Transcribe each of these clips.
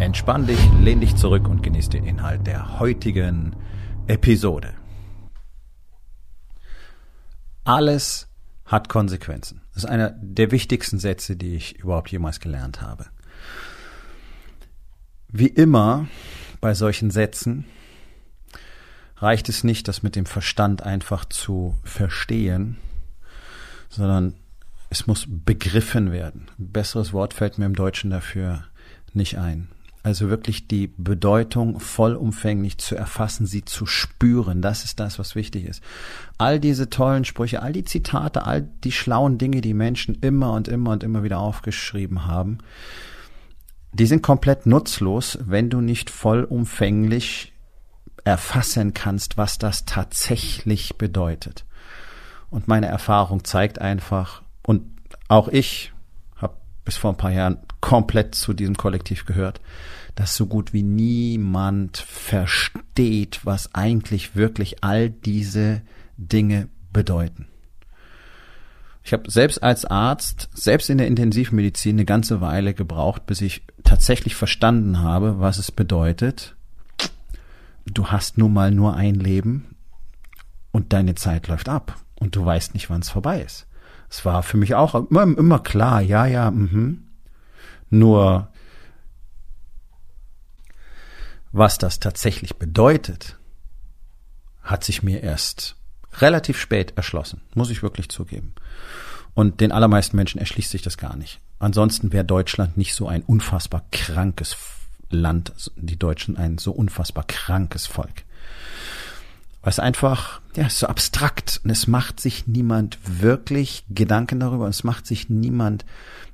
Entspann dich, lehn dich zurück und genieß den Inhalt der heutigen Episode. Alles hat Konsequenzen. Das ist einer der wichtigsten Sätze, die ich überhaupt jemals gelernt habe. Wie immer bei solchen Sätzen reicht es nicht, das mit dem Verstand einfach zu verstehen, sondern es muss begriffen werden. Ein besseres Wort fällt mir im Deutschen dafür nicht ein. Also wirklich die Bedeutung vollumfänglich zu erfassen, sie zu spüren. Das ist das, was wichtig ist. All diese tollen Sprüche, all die Zitate, all die schlauen Dinge, die Menschen immer und immer und immer wieder aufgeschrieben haben, die sind komplett nutzlos, wenn du nicht vollumfänglich erfassen kannst, was das tatsächlich bedeutet. Und meine Erfahrung zeigt einfach, und auch ich bis vor ein paar Jahren komplett zu diesem Kollektiv gehört, dass so gut wie niemand versteht, was eigentlich wirklich all diese Dinge bedeuten. Ich habe selbst als Arzt, selbst in der Intensivmedizin eine ganze Weile gebraucht, bis ich tatsächlich verstanden habe, was es bedeutet. Du hast nun mal nur ein Leben und deine Zeit läuft ab und du weißt nicht, wann es vorbei ist. Es war für mich auch immer, immer klar, ja, ja, mhm. Nur was das tatsächlich bedeutet, hat sich mir erst relativ spät erschlossen, muss ich wirklich zugeben. Und den allermeisten Menschen erschließt sich das gar nicht. Ansonsten wäre Deutschland nicht so ein unfassbar krankes Land, die Deutschen ein so unfassbar krankes Volk. Weil es einfach, ja, ist so abstrakt und es macht sich niemand wirklich Gedanken darüber und es macht sich niemand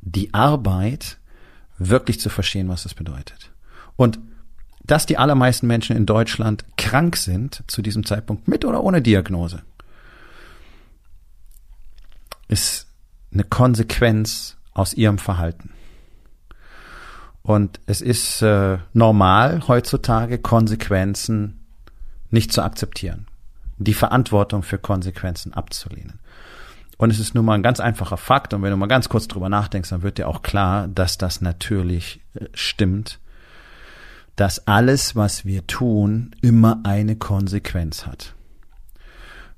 die Arbeit, wirklich zu verstehen, was das bedeutet. Und dass die allermeisten Menschen in Deutschland krank sind zu diesem Zeitpunkt mit oder ohne Diagnose, ist eine Konsequenz aus ihrem Verhalten. Und es ist äh, normal heutzutage Konsequenzen nicht zu akzeptieren, die Verantwortung für Konsequenzen abzulehnen. Und es ist nun mal ein ganz einfacher Fakt. Und wenn du mal ganz kurz drüber nachdenkst, dann wird dir auch klar, dass das natürlich äh, stimmt, dass alles, was wir tun, immer eine Konsequenz hat.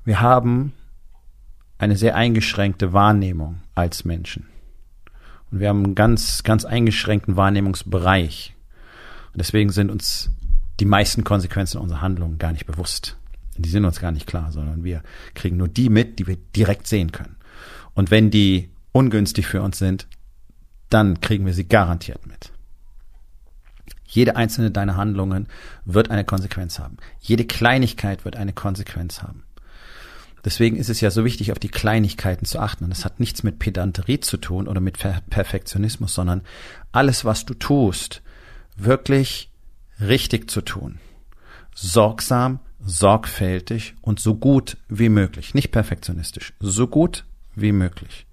Wir haben eine sehr eingeschränkte Wahrnehmung als Menschen. Und wir haben einen ganz, ganz eingeschränkten Wahrnehmungsbereich. Und deswegen sind uns die meisten Konsequenzen unserer Handlungen gar nicht bewusst. Die sind uns gar nicht klar, sondern wir kriegen nur die mit, die wir direkt sehen können. Und wenn die ungünstig für uns sind, dann kriegen wir sie garantiert mit. Jede einzelne deiner Handlungen wird eine Konsequenz haben. Jede Kleinigkeit wird eine Konsequenz haben. Deswegen ist es ja so wichtig, auf die Kleinigkeiten zu achten. Und das hat nichts mit Pedanterie zu tun oder mit Perfektionismus, sondern alles, was du tust, wirklich richtig zu tun. Sorgsam, sorgfältig und so gut wie möglich. Nicht perfektionistisch. So gut wie möglich.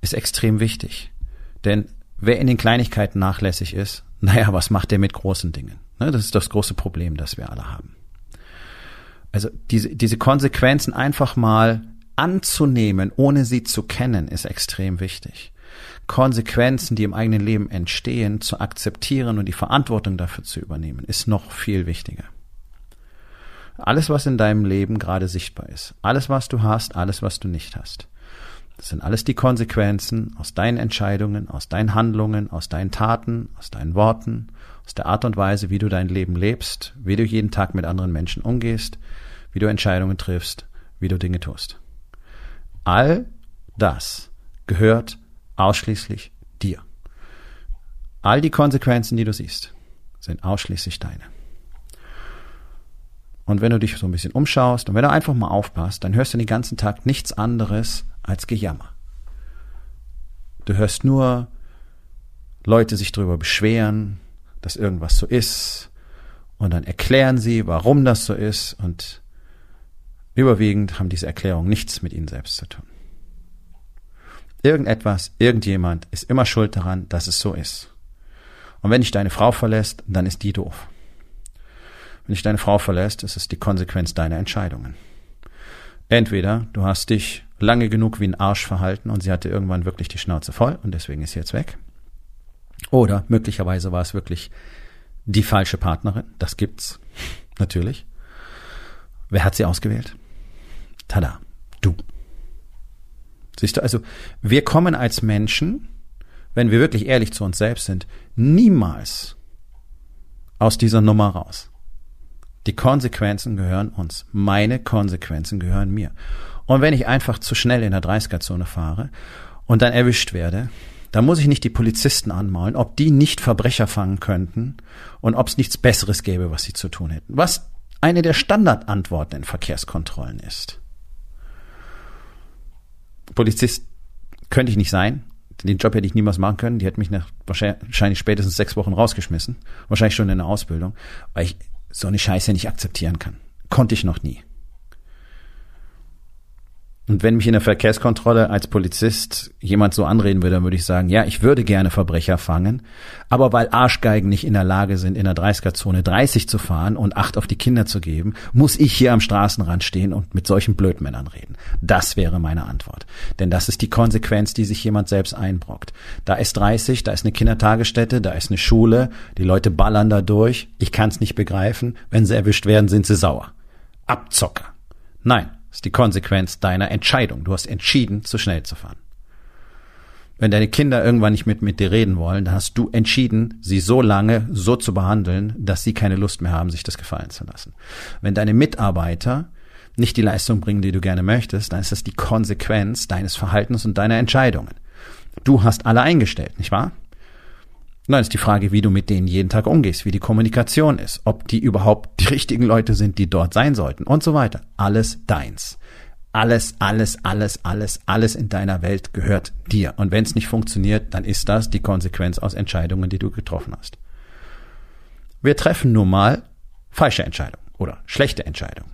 Ist extrem wichtig. Denn wer in den Kleinigkeiten nachlässig ist, naja, was macht der mit großen Dingen? Ne, das ist das große Problem, das wir alle haben. Also diese, diese Konsequenzen einfach mal anzunehmen, ohne sie zu kennen, ist extrem wichtig. Konsequenzen, die im eigenen Leben entstehen, zu akzeptieren und die Verantwortung dafür zu übernehmen, ist noch viel wichtiger. Alles, was in deinem Leben gerade sichtbar ist, alles, was du hast, alles, was du nicht hast, das sind alles die Konsequenzen aus deinen Entscheidungen, aus deinen Handlungen, aus deinen Taten, aus deinen Worten, aus der Art und Weise, wie du dein Leben lebst, wie du jeden Tag mit anderen Menschen umgehst, wie du Entscheidungen triffst, wie du Dinge tust. All das gehört ausschließlich dir. All die Konsequenzen, die du siehst, sind ausschließlich deine. Und wenn du dich so ein bisschen umschaust und wenn du einfach mal aufpasst, dann hörst du den ganzen Tag nichts anderes als Gejammer. Du hörst nur Leute sich darüber beschweren, dass irgendwas so ist und dann erklären sie, warum das so ist und überwiegend haben diese Erklärungen nichts mit ihnen selbst zu tun. Irgendetwas, irgendjemand ist immer schuld daran, dass es so ist. Und wenn dich deine Frau verlässt, dann ist die doof. Wenn dich deine Frau verlässt, ist es die Konsequenz deiner Entscheidungen. Entweder du hast dich lange genug wie ein Arsch verhalten und sie hatte irgendwann wirklich die Schnauze voll und deswegen ist sie jetzt weg. Oder möglicherweise war es wirklich die falsche Partnerin. Das gibt's natürlich. Wer hat sie ausgewählt? Tada. Siehst du, also wir kommen als Menschen, wenn wir wirklich ehrlich zu uns selbst sind, niemals aus dieser Nummer raus. Die Konsequenzen gehören uns. Meine Konsequenzen gehören mir. Und wenn ich einfach zu schnell in der 30er-Zone fahre und dann erwischt werde, dann muss ich nicht die Polizisten anmalen, ob die nicht Verbrecher fangen könnten und ob es nichts Besseres gäbe, was sie zu tun hätten. Was eine der Standardantworten in Verkehrskontrollen ist. Polizist könnte ich nicht sein. Den Job hätte ich niemals machen können. Die hätte mich nach wahrscheinlich spätestens sechs Wochen rausgeschmissen. Wahrscheinlich schon in der Ausbildung, weil ich so eine Scheiße nicht akzeptieren kann. Konnte ich noch nie. Und wenn mich in der Verkehrskontrolle als Polizist jemand so anreden würde, dann würde ich sagen, ja, ich würde gerne Verbrecher fangen, aber weil Arschgeigen nicht in der Lage sind, in der 30er-Zone 30 zu fahren und Acht auf die Kinder zu geben, muss ich hier am Straßenrand stehen und mit solchen Blödmännern reden. Das wäre meine Antwort. Denn das ist die Konsequenz, die sich jemand selbst einbrockt. Da ist 30, da ist eine Kindertagesstätte, da ist eine Schule, die Leute ballern da durch. Ich kann es nicht begreifen. Wenn sie erwischt werden, sind sie sauer. Abzocker. Nein, das ist die Konsequenz deiner Entscheidung. Du hast entschieden, zu schnell zu fahren. Wenn deine Kinder irgendwann nicht mit, mit dir reden wollen, dann hast du entschieden, sie so lange so zu behandeln, dass sie keine Lust mehr haben, sich das gefallen zu lassen. Wenn deine Mitarbeiter nicht die Leistung bringen, die du gerne möchtest, dann ist das die Konsequenz deines Verhaltens und deiner Entscheidungen. Du hast alle eingestellt, nicht wahr? Dann ist die Frage, wie du mit denen jeden Tag umgehst, wie die Kommunikation ist, ob die überhaupt die richtigen Leute sind, die dort sein sollten und so weiter. Alles deins. Alles, alles, alles, alles, alles in deiner Welt gehört dir. Und wenn es nicht funktioniert, dann ist das die Konsequenz aus Entscheidungen, die du getroffen hast. Wir treffen nun mal falsche Entscheidungen oder schlechte Entscheidungen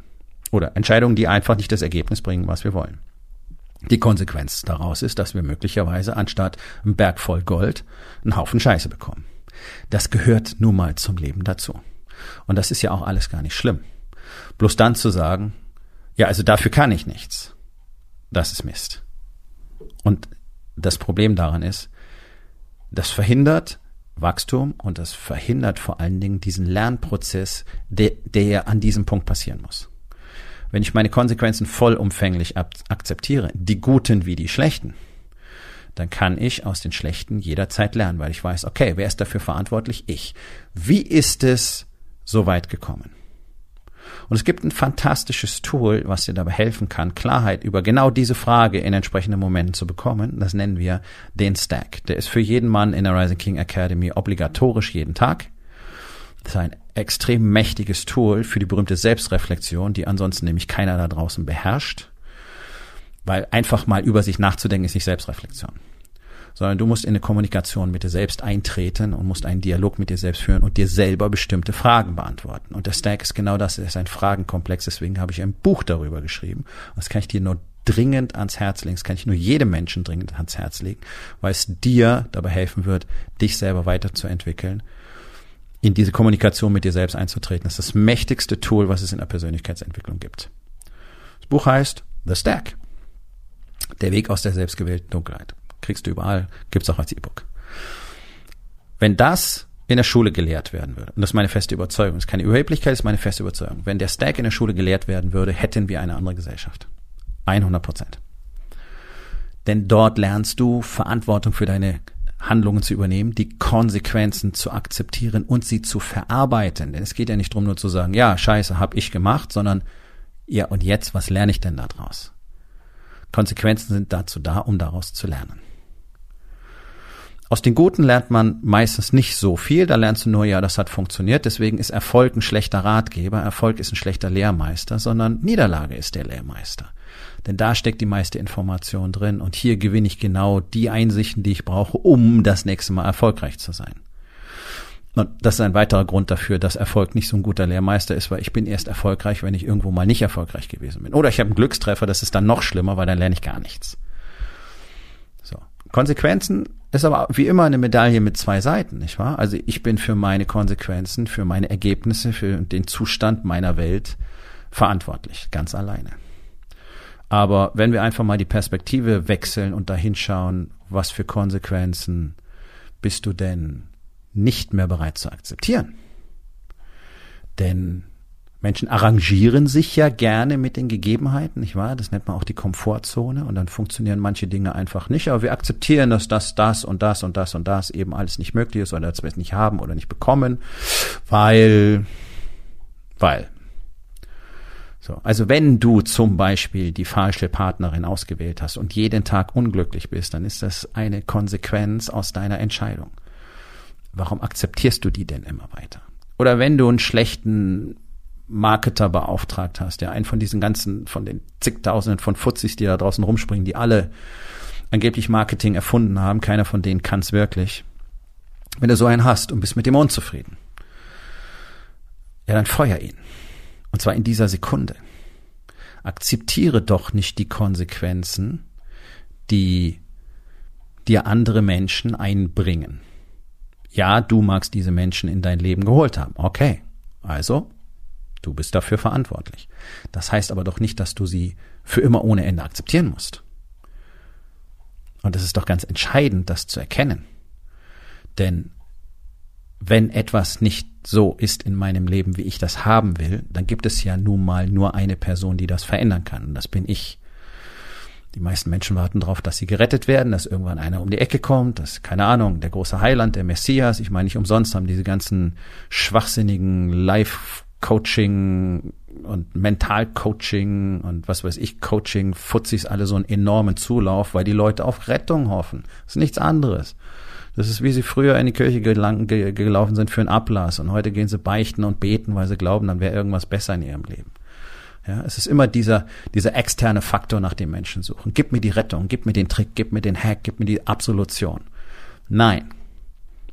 oder Entscheidungen, die einfach nicht das Ergebnis bringen, was wir wollen. Die Konsequenz daraus ist, dass wir möglicherweise anstatt einen Berg voll Gold einen Haufen Scheiße bekommen. Das gehört nun mal zum Leben dazu. Und das ist ja auch alles gar nicht schlimm. Bloß dann zu sagen, ja, also dafür kann ich nichts. Das ist Mist. Und das Problem daran ist, das verhindert Wachstum und das verhindert vor allen Dingen diesen Lernprozess, der, der an diesem Punkt passieren muss. Wenn ich meine Konsequenzen vollumfänglich akzeptiere, die guten wie die schlechten, dann kann ich aus den schlechten jederzeit lernen, weil ich weiß, okay, wer ist dafür verantwortlich? Ich. Wie ist es so weit gekommen? Und es gibt ein fantastisches Tool, was dir dabei helfen kann, Klarheit über genau diese Frage in entsprechenden Momenten zu bekommen. Das nennen wir den Stack. Der ist für jeden Mann in der Rising King Academy obligatorisch jeden Tag. Das ist ein extrem mächtiges Tool für die berühmte Selbstreflexion, die ansonsten nämlich keiner da draußen beherrscht. Weil einfach mal über sich nachzudenken ist nicht Selbstreflexion. Sondern du musst in eine Kommunikation mit dir selbst eintreten und musst einen Dialog mit dir selbst führen und dir selber bestimmte Fragen beantworten. Und der Stack ist genau das, es ist ein Fragenkomplex, deswegen habe ich ein Buch darüber geschrieben. Das kann ich dir nur dringend ans Herz legen, das kann ich nur jedem Menschen dringend ans Herz legen, weil es dir dabei helfen wird, dich selber weiterzuentwickeln in diese Kommunikation mit dir selbst einzutreten. Das ist das mächtigste Tool, was es in der Persönlichkeitsentwicklung gibt. Das Buch heißt The Stack. Der Weg aus der selbstgewählten Dunkelheit. Kriegst du überall, gibt's auch als E-Book. Wenn das in der Schule gelehrt werden würde, und das ist meine feste Überzeugung, das ist keine Überheblichkeit, das ist meine feste Überzeugung, wenn der Stack in der Schule gelehrt werden würde, hätten wir eine andere Gesellschaft. 100 Prozent. Denn dort lernst du Verantwortung für deine Handlungen zu übernehmen, die Konsequenzen zu akzeptieren und sie zu verarbeiten. Denn es geht ja nicht darum, nur zu sagen, ja, scheiße, hab ich gemacht, sondern ja, und jetzt, was lerne ich denn daraus? Konsequenzen sind dazu da, um daraus zu lernen. Aus den Guten lernt man meistens nicht so viel, da lernst du nur, ja, das hat funktioniert, deswegen ist Erfolg ein schlechter Ratgeber, Erfolg ist ein schlechter Lehrmeister, sondern Niederlage ist der Lehrmeister. Denn da steckt die meiste Information drin und hier gewinne ich genau die Einsichten, die ich brauche, um das nächste Mal erfolgreich zu sein. Und das ist ein weiterer Grund dafür, dass Erfolg nicht so ein guter Lehrmeister ist, weil ich bin erst erfolgreich, wenn ich irgendwo mal nicht erfolgreich gewesen bin. Oder ich habe einen Glückstreffer, das ist dann noch schlimmer, weil dann lerne ich gar nichts. So. Konsequenzen ist aber wie immer eine Medaille mit zwei Seiten, nicht wahr? Also ich bin für meine Konsequenzen, für meine Ergebnisse, für den Zustand meiner Welt verantwortlich, ganz alleine. Aber wenn wir einfach mal die Perspektive wechseln und dahinschauen, was für Konsequenzen bist du denn nicht mehr bereit zu akzeptieren? Denn Menschen arrangieren sich ja gerne mit den Gegebenheiten, nicht wahr? Das nennt man auch die Komfortzone und dann funktionieren manche Dinge einfach nicht. Aber wir akzeptieren, dass das, das und das und das und das eben alles nicht möglich ist oder dass wir es nicht haben oder nicht bekommen, weil, weil, so, also wenn du zum Beispiel die falsche Partnerin ausgewählt hast und jeden Tag unglücklich bist, dann ist das eine Konsequenz aus deiner Entscheidung. Warum akzeptierst du die denn immer weiter? Oder wenn du einen schlechten Marketer beauftragt hast, ja, einen von diesen ganzen, von den zigtausenden von Fuzis, die da draußen rumspringen, die alle angeblich Marketing erfunden haben, keiner von denen kann es wirklich. Wenn du so einen hast und bist mit dem unzufrieden, ja, dann feuer ihn. Und zwar in dieser Sekunde. Akzeptiere doch nicht die Konsequenzen, die dir andere Menschen einbringen. Ja, du magst diese Menschen in dein Leben geholt haben. Okay. Also, du bist dafür verantwortlich. Das heißt aber doch nicht, dass du sie für immer ohne Ende akzeptieren musst. Und es ist doch ganz entscheidend, das zu erkennen. Denn wenn etwas nicht so ist in meinem Leben, wie ich das haben will, dann gibt es ja nun mal nur eine Person, die das verändern kann. Und das bin ich. Die meisten Menschen warten darauf, dass sie gerettet werden, dass irgendwann einer um die Ecke kommt, dass, keine Ahnung, der große Heiland, der Messias, ich meine nicht umsonst haben diese ganzen schwachsinnigen Life-Coaching und Mental-Coaching und was weiß ich, Coaching, Fuzis alle so einen enormen Zulauf, weil die Leute auf Rettung hoffen. Das ist nichts anderes. Das ist, wie sie früher in die Kirche gelang, ge, gelaufen sind für einen Ablass und heute gehen sie beichten und beten, weil sie glauben, dann wäre irgendwas besser in ihrem Leben. Ja, es ist immer dieser, dieser externe Faktor, nach dem Menschen suchen. Gib mir die Rettung, gib mir den Trick, gib mir den Hack, gib mir die Absolution. Nein,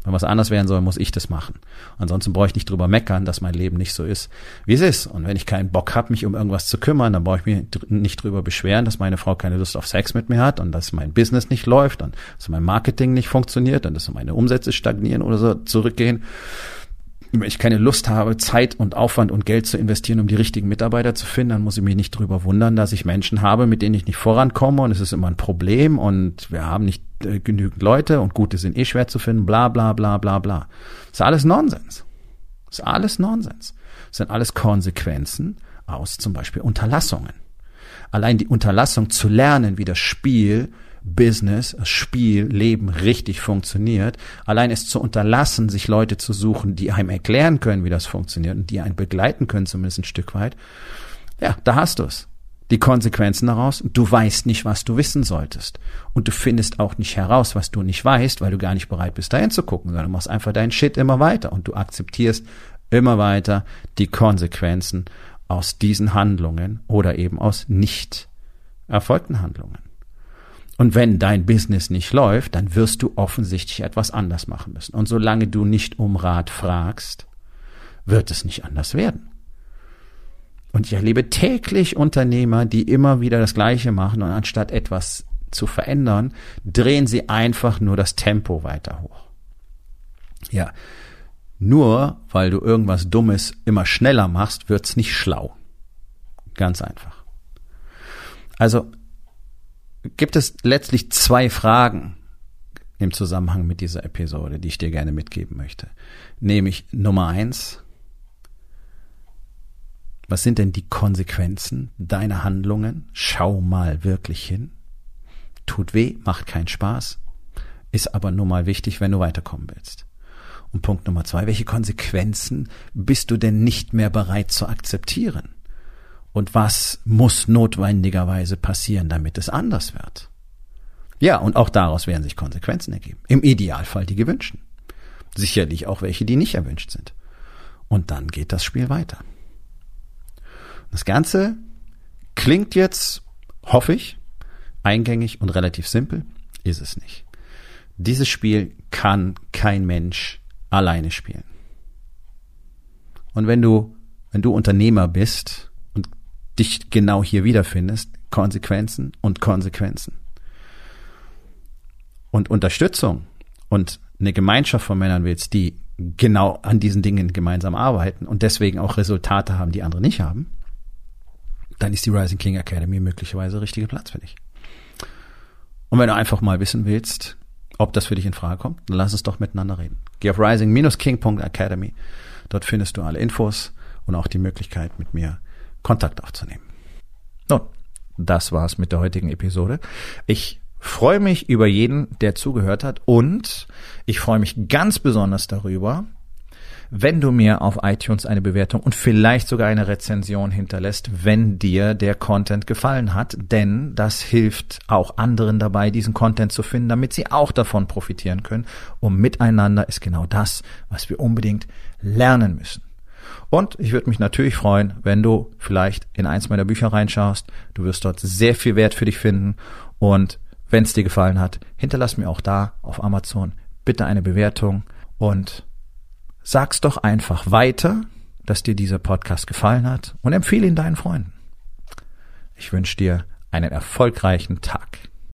wenn was anders werden soll, muss ich das machen. Ansonsten brauche ich nicht drüber meckern, dass mein Leben nicht so ist, wie es ist. Und wenn ich keinen Bock habe, mich um irgendwas zu kümmern, dann brauche ich mich nicht drüber beschweren, dass meine Frau keine Lust auf Sex mit mir hat und dass mein Business nicht läuft und dass mein Marketing nicht funktioniert und dass meine Umsätze stagnieren oder so zurückgehen wenn ich keine Lust habe, Zeit und Aufwand und Geld zu investieren, um die richtigen Mitarbeiter zu finden, dann muss ich mich nicht drüber wundern, dass ich Menschen habe, mit denen ich nicht vorankomme und es ist immer ein Problem und wir haben nicht äh, genügend Leute und gute sind eh schwer zu finden, bla bla bla bla bla. Ist alles Nonsens. Ist alles Nonsens. Sind alles Konsequenzen aus zum Beispiel Unterlassungen. Allein die Unterlassung zu lernen, wie das Spiel Business, Spiel, Leben richtig funktioniert. Allein es zu unterlassen, sich Leute zu suchen, die einem erklären können, wie das funktioniert und die einen begleiten können, zumindest ein Stück weit. Ja, da hast du es. Die Konsequenzen daraus. Du weißt nicht, was du wissen solltest. Und du findest auch nicht heraus, was du nicht weißt, weil du gar nicht bereit bist, dahin zu gucken, sondern du machst einfach deinen Shit immer weiter und du akzeptierst immer weiter die Konsequenzen aus diesen Handlungen oder eben aus nicht erfolgten Handlungen. Und wenn dein Business nicht läuft, dann wirst du offensichtlich etwas anders machen müssen. Und solange du nicht um Rat fragst, wird es nicht anders werden. Und ich erlebe täglich Unternehmer, die immer wieder das Gleiche machen und anstatt etwas zu verändern, drehen sie einfach nur das Tempo weiter hoch. Ja, nur weil du irgendwas Dummes immer schneller machst, wird's nicht schlau. Ganz einfach. Also gibt es letztlich zwei Fragen im Zusammenhang mit dieser Episode, die ich dir gerne mitgeben möchte. Nämlich Nummer eins, was sind denn die Konsequenzen deiner Handlungen? Schau mal wirklich hin. Tut weh, macht keinen Spaß, ist aber nur mal wichtig, wenn du weiterkommen willst. Und Punkt Nummer zwei, welche Konsequenzen bist du denn nicht mehr bereit zu akzeptieren? Und was muss notwendigerweise passieren, damit es anders wird. Ja, und auch daraus werden sich Konsequenzen ergeben. Im Idealfall die gewünschten. Sicherlich auch welche, die nicht erwünscht sind. Und dann geht das Spiel weiter. Das Ganze klingt jetzt, hoffe ich, eingängig und relativ simpel, ist es nicht. Dieses Spiel kann kein Mensch alleine spielen. Und wenn du, wenn du Unternehmer bist dich genau hier wiederfindest, Konsequenzen und Konsequenzen. Und Unterstützung und eine Gemeinschaft von Männern willst, die genau an diesen Dingen gemeinsam arbeiten und deswegen auch Resultate haben, die andere nicht haben, dann ist die Rising King Academy möglicherweise der richtige Platz für dich. Und wenn du einfach mal wissen willst, ob das für dich in Frage kommt, dann lass uns doch miteinander reden. Geh auf rising-king.academy. Dort findest du alle Infos und auch die Möglichkeit, mit mir Kontakt aufzunehmen. Nun, das war's mit der heutigen Episode. Ich freue mich über jeden, der zugehört hat und ich freue mich ganz besonders darüber, wenn du mir auf iTunes eine Bewertung und vielleicht sogar eine Rezension hinterlässt, wenn dir der Content gefallen hat, denn das hilft auch anderen dabei, diesen Content zu finden, damit sie auch davon profitieren können. Und miteinander ist genau das, was wir unbedingt lernen müssen. Und ich würde mich natürlich freuen, wenn du vielleicht in eins meiner Bücher reinschaust. Du wirst dort sehr viel Wert für dich finden. Und wenn es dir gefallen hat, hinterlass mir auch da auf Amazon bitte eine Bewertung und sag's doch einfach weiter, dass dir dieser Podcast gefallen hat und empfehle ihn deinen Freunden. Ich wünsche dir einen erfolgreichen Tag.